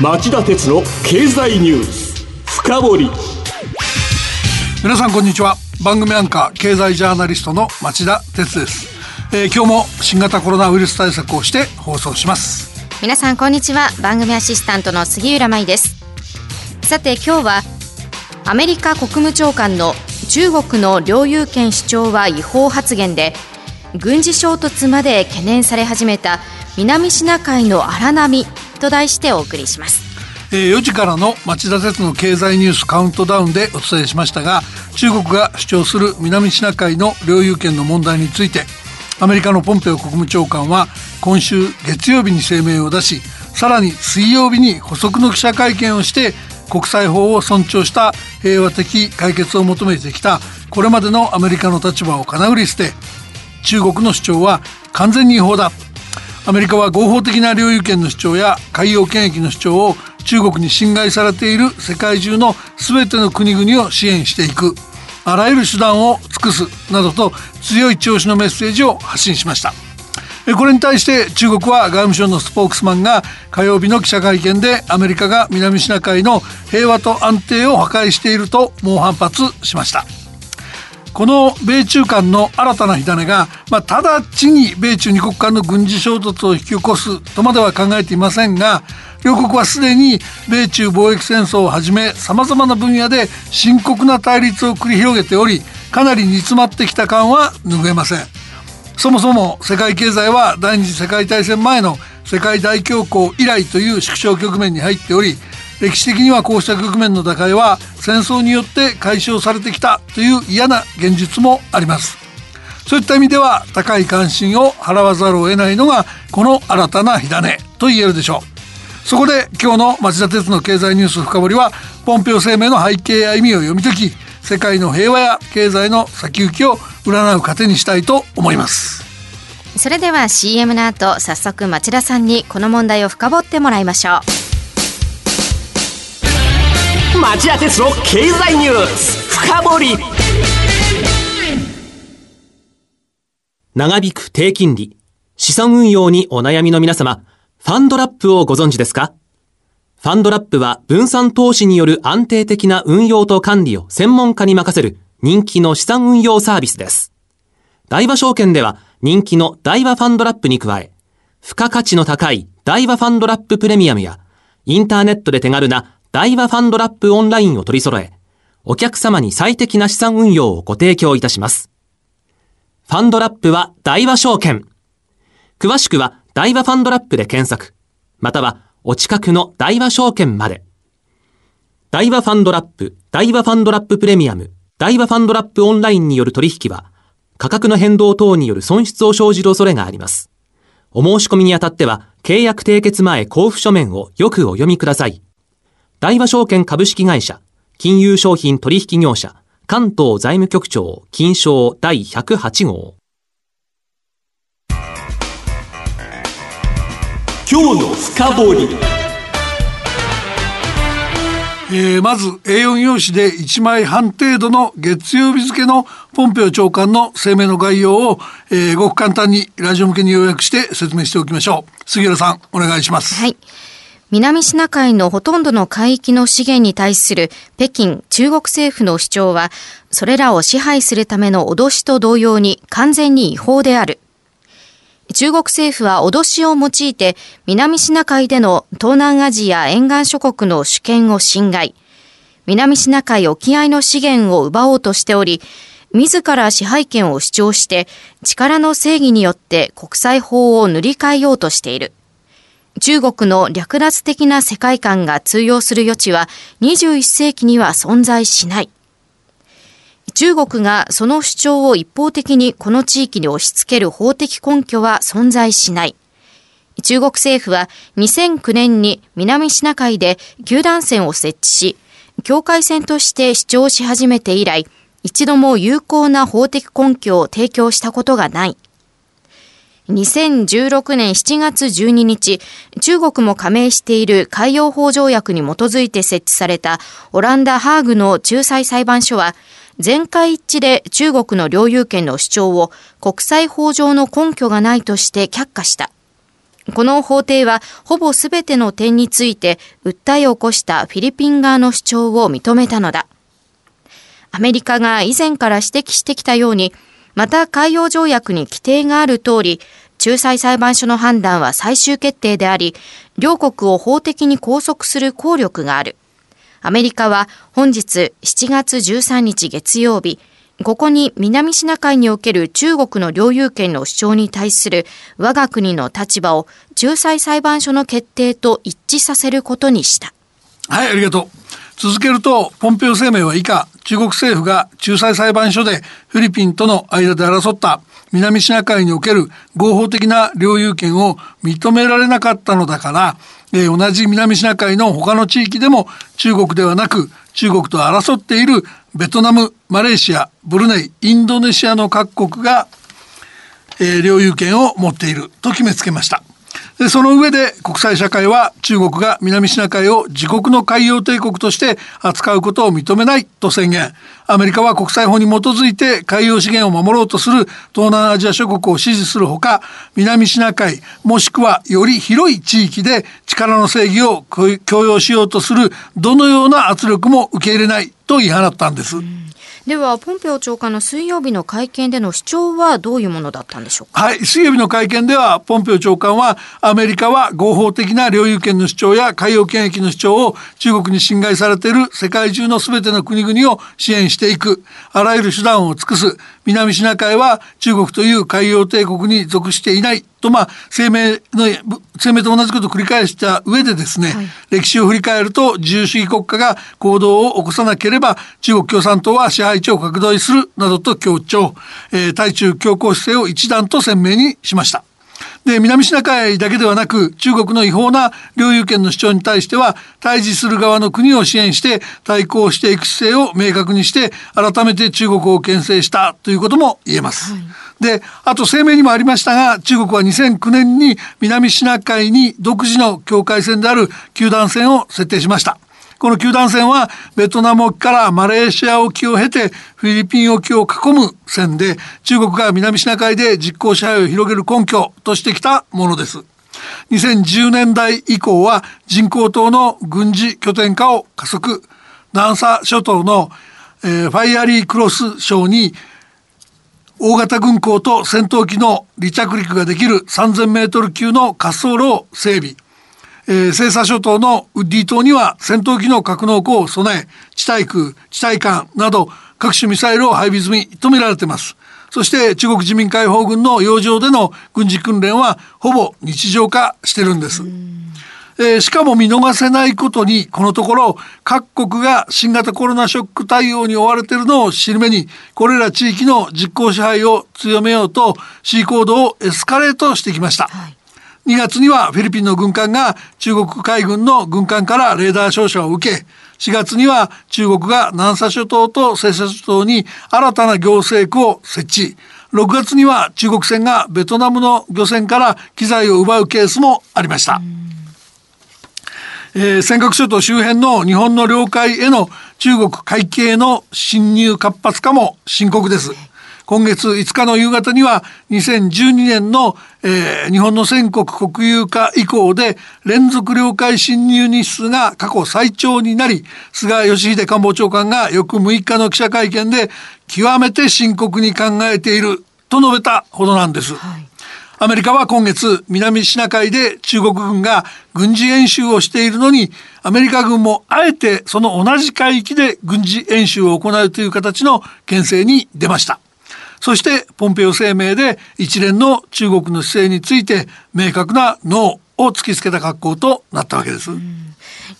町田鉄の経済ニュース。深掘り。皆さんこんにちは。番組アンカー経済ジャーナリストの町田鉄です、えー、今日も新型コロナウイルス対策をして放送します。皆さんこんにちは。番組アシスタントの杉浦舞です。さて今日はアメリカ国務長官の中国の領有権主張は違法発言で軍事衝突まで懸念され始めた南シナ海の荒波と題してお送りします。え4時からの町田鉄の経済ニュースカウントダウンでお伝えしましたが中国が主張する南シナ海の領有権の問題についてアメリカのポンペオ国務長官は今週月曜日に声明を出しさらに水曜日に補足の記者会見をして国際法を尊重した平和的解決を求めてきたこれまでのアメリカの立場をかなぐり捨て中国の主張は完全に違法だアメリカは合法的な領有権の主張や海洋権益の主張を中国に侵害されている世界中の全ての国々を支援していく。あらゆる手段を尽くすなどと強い調子のメッセージを発信しました。これに対して中国は外務省のスポークスマンが火曜日の記者会見でアメリカが南シナ海の平和と安定を破壊していると猛反発しました。この米中間の新たな火種が、まあ、直ちに米中二国間の軍事衝突を引き起こすとまでは考えていませんが両国はすでに米中貿易戦争をはじめさまざまな分野で深刻な対立を繰り広げておりかなり煮詰まってきた感は拭えません。そもそも世界経済は第二次世界大戦前の世界大恐慌以来という縮小局面に入っており歴史的にはこうした局面の打開は戦争によって解消されてきたという嫌な現実もあります。そういった意味では高い関心を払わざるを得ないのがこの新たな火種と言えるでしょう。そこで今日の町田鉄の経済ニュース深掘りはポンペオ声明の背景や意味を読み解き世界の平和や経済の先行きを占う糧にしたいと思います。それでは CM の後早速町田さんにこの問題を深掘ってもらいましょう。町田鉄の経済ニュース。深掘り。長引く低金利。資産運用にお悩みの皆様ファンドラップをご存知ですか？ファンドラップは分散投資による安定的な運用と管理を専門家に任せる人気の資産運用サービスです。大和証券では人気の大和ファンドラップに加え、付加価値の高い大和ファンドラッププレミアムや、インターネットで手軽な大和ファンドラップオンラインを取り揃え、お客様に最適な資産運用をご提供いたします。ファンドラップは大和証券。詳しくは大和ファンドラップで検索、またはお近くの大和証券まで。大和ファンドラップ、大和ファンドラッププレミアム、大和ファンドラップオンラインによる取引は、価格の変動等による損失を生じる恐れがあります。お申し込みにあたっては、契約締結前交付書面をよくお読みください。大和証券株式会社、金融商品取引業者、関東財務局長、金賞第108号。今日の深掘りえー、まず A4 用紙で1枚半程度の月曜日付のポンペオ長官の声明の概要を、えー、ごく簡単にラジオ向けに要約して説明しておきましょう。杉浦さん、お願いします。はい。南シナ海のほとんどの海域の資源に対する北京中国政府の主張は、それらを支配するための脅しと同様に完全に違法である。中国政府は脅しを用いて南シナ海での東南アジア沿岸諸国の主権を侵害、南シナ海沖合の資源を奪おうとしており、自ら支配権を主張して力の正義によって国際法を塗り替えようとしている。中国の略奪的な世界観が通用する余地は21世紀には存在しない。中国がその主張を一方的にこの地域に押し付ける法的根拠は存在しない。中国政府は2009年に南シナ海で球団線を設置し、境界線として主張し始めて以来、一度も有効な法的根拠を提供したことがない。2016年7月12日、中国も加盟している海洋法条約に基づいて設置されたオランダ・ハーグの仲裁裁判所は、全会一致で中国の領有権の主張を国際法上の根拠がないとして却下した。この法廷はほぼすべての点について訴えを起こしたフィリピン側の主張を認めたのだ。アメリカが以前から指摘してきたように、また海洋条約に規定がある通り、仲裁裁判所の判断は最終決定であり、両国を法的に拘束する効力がある。アメリカは本日7月13日月曜日、ここに南シナ海における中国の領有権の主張に対する我が国の立場を仲裁裁判所の決定と一致させることにした。はい、ありがとう。続けると、ポンペオ声明は以下、中国政府が仲裁裁判所でフィリピンとの間で争った。南シナ海における合法的な領有権を認められなかったのだから、えー、同じ南シナ海の他の地域でも中国ではなく中国と争っているベトナム、マレーシア、ブルネイ、インドネシアの各国が、えー、領有権を持っていると決めつけました。でその上で国際社会は中国が南シナ海を自国の海洋帝国として扱うことを認めないと宣言。アメリカは国際法に基づいて海洋資源を守ろうとする東南アジア諸国を支持するほか、南シナ海もしくはより広い地域で力の正義を強要しようとするどのような圧力も受け入れないと言い放ったんです。うんではポンペオ長官の水曜日の会見での主張はどういうものだったんでしょうか？はい水曜日の会見ではポンペオ長官はアメリカは合法的な領有権の主張や海洋権益の主張を中国に侵害されている世界中の全ての国々を支援していくあらゆる手段を尽くす南シナ海は中国という海洋帝国に属していないとまあ声明の声明と同じことを繰り返した上でですね、はい、歴史を振り返ると自由主義国家が行動を起こさなければ中国共産党は支配地を拡大するなどと強調、えー、対中強硬姿勢を一段と鮮明にしました。で南シナ海だけではなく中国の違法な領有権の主張に対しては対峙する側の国を支援して対抗していく姿勢を明確にして改めて中国を牽制したということも言えます。はいで、あと声明にもありましたが、中国は2009年に南シナ海に独自の境界線である九段線を設定しました。この九段線はベトナム沖からマレーシア沖を経てフィリピン沖を囲む線で中国が南シナ海で実効支配を広げる根拠としてきたものです。2010年代以降は人工島の軍事拠点化を加速。南沙諸島の、えー、ファイアリークロス礁に大型軍港と戦闘機の離着陸ができる3000メートル級の滑走路を整備。えー、西沙諸島のウッディ島には戦闘機の格納庫を備え、地対空、地対艦など各種ミサイルを配備済みと見られています。そして中国人民解放軍の洋上での軍事訓練はほぼ日常化してるんです。えー、しかも見逃せないことにこのところ各国が新型コロナショック対応に追われているのを知る目にこれら地域の実効支配を強めようと C 行動をエスカレートしてきました。はい2月にはフィリピンの軍艦が中国海軍の軍艦からレーダー照射を受け、4月には中国が南沙諸島と西沙諸島に新たな行政区を設置。6月には中国船がベトナムの漁船から機材を奪うケースもありました。えー、尖閣諸島周辺の日本の領海への中国海警の侵入活発化も深刻です。今月5日の夕方には2012年の、えー、日本の全国国有化以降で連続領海侵入日数が過去最長になり菅義偉官房長官が翌6日の記者会見で極めて深刻に考えていると述べたほどなんです。はいアメリカは今月南シナ海で中国軍が軍事演習をしているのにアメリカ軍もあえてその同じ海域で軍事演習を行うという形の牽制に出ました。そしてポンペオ声明で一連の中国の姿勢について明確なノーを突きつけた格好となったわけです。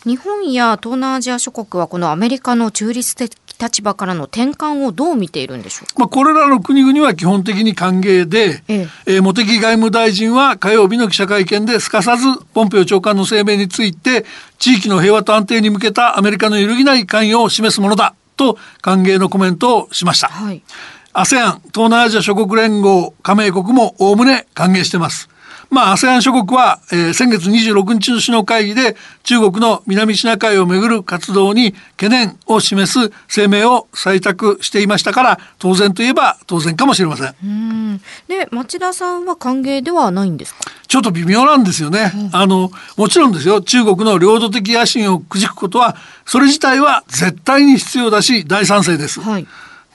日本や東南アジア諸国はこのアメリカの中立的立場からの転換をどう見ているんでしょうまあ、これらの国々は基本的に歓迎で、えええー、茂木外務大臣は火曜日の記者会見ですかさずポンペオ長官の声明について地域の平和と安定に向けたアメリカの揺るぎない関与を示すものだと歓迎のコメントをしました。はい ASEAN 東南アジア諸国連合加盟国もおおむね歓迎してます。まあ、ASEAN 諸国は、えー、先月26日の首脳会議で中国の南シナ海をめぐる活動に懸念を示す声明を採択していましたから当然といえば当然かもしれません。うんで町田さんは歓迎ではないんですか？ちょっと微妙なんですよね、うん、あのもちろんですよ中国の領土的野心をくじくことはそれ自体は絶対に必要だし大賛成です。はい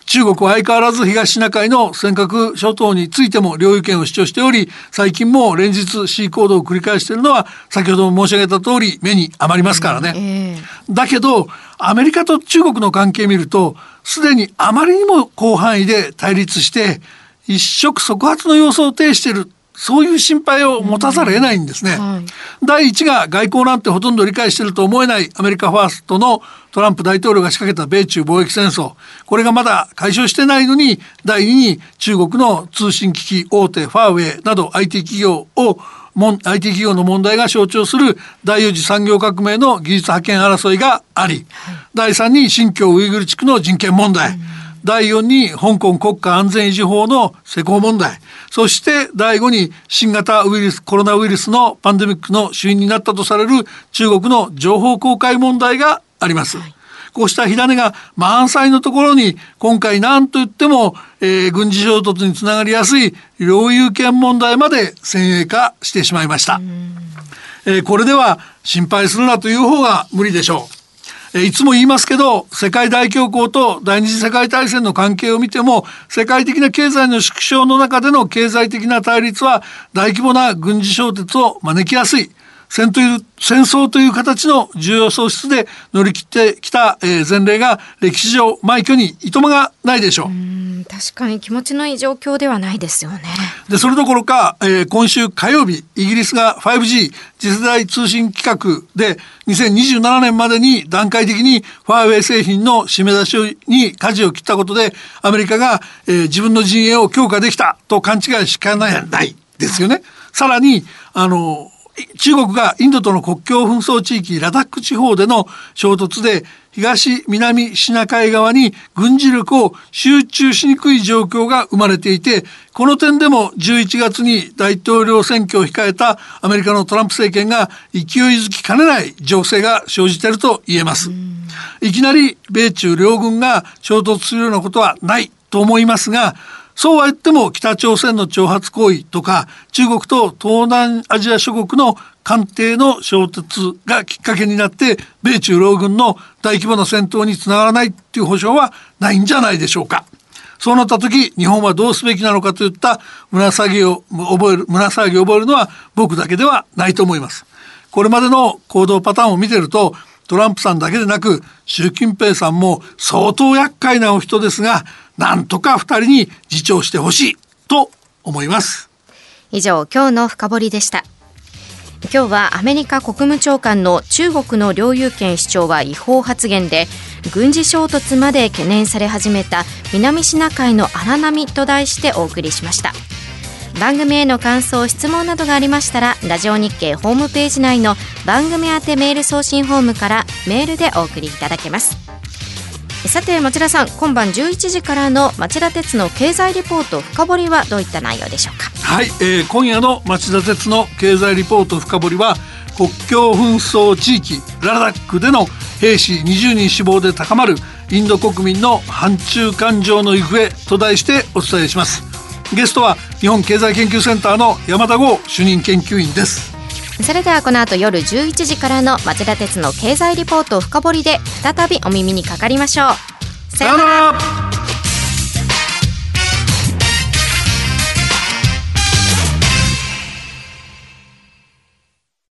中国は相変わらず東シナ海の尖閣諸島についても領有権を主張しており最近も連日 C 行動を繰り返しているのは先ほども申し上げた通り目に余りますからね、えー、だけどアメリカと中国の関係を見るとすでにあまりにも広範囲で対立して一触即発の様相を呈しているそういう心配を持たざるを得ないんですね、うん。はい、第一が外交なんてほとんど理解していると思えないアメリカファーストのトランプ大統領が仕掛けた米中貿易戦争。これがまだ解消してないのに第二に中国の通信機器大手ファーウェイなど IT 企業を IT 企業の問題が象徴する第4次産業革命の技術覇権争いがあり、はい、第3に新疆ウイグル地区の人権問題、うん第4に香港国家安全維持法の施行問題そして第5に新型ウイルスコロナウイルスのパンデミックの主因になったとされる中国の情報公開問題があります。はいこうした火種が満載のところに今回何と言っても、えー、軍事衝突につながりやすい領有権問題まで先鋭化してしまいました。えー、これでは心配するなという方が無理でしょう。いつも言いますけど世界大恐慌と第二次世界大戦の関係を見ても世界的な経済の縮小の中での経済的な対立は大規模な軍事衝突を招きやすい。戦という戦争という形の重要喪失で乗り切ってきた、えー、前例が歴史上枚挙にいとまがないでしょう。う確かに気持ちのいい状況ではないですよね。でそれどころか、えー、今週火曜日イギリスが 5G 次世代通信規格で2027年までに段階的にファーウェイ製品の締め出しに舵を切ったことでアメリカが、えー、自分の陣営を強化できたと勘違いしかないですよね。さらにあの中国がインドとの国境紛争地域ラダック地方での衝突で東南シナ海側に軍事力を集中しにくい状況が生まれていてこの点でも11月に大統領選挙を控えたアメリカのトランプ政権が勢いづきかねない情勢が生じていると言えます。いきなり米中両軍が衝突するようなことはないと思いますがそうは言っても北朝鮮の挑発行為とか中国と東南アジア諸国の艦艇の衝突がきっかけになって米中両軍の大規模な戦闘につながらないっていう保証はないんじゃないでしょうか。そうなった時日本はどうすべきなのかといった胸騒ぎを覚える胸騒ぎを覚えるのは僕だけではないと思います。これまでの行動パターンを見てるとトランプさんだけでなく習近平さんも相当厄介なお人ですがなんとか二人に自重してほしいと思います。以上今日の深掘りでした。今日はアメリカ国務長官の中国の領有権主張は違法発言で軍事衝突まで懸念され始めた南シナ海の荒波と題してお送りしました。番組への感想質問などがありましたらラジオ日経ホームページ内の番組宛てメール送信フォームからメールでお送りいただけます。さて町田さん今晩11時からの町田鉄の経済リポート深掘りはどういった内容でしょうか？はい、えー、今夜の町田鉄の経済リポート深掘りは国境紛争地域ラダックでの兵士20人死亡で高まるインド国民の反中感情の行方と題してお伝えします。ゲストは日本経済研究センターの山田剛主任研究員です。それではこの後夜11時からの町田鉄の経済リポート深掘りで再びお耳にかかりましょう。さようなら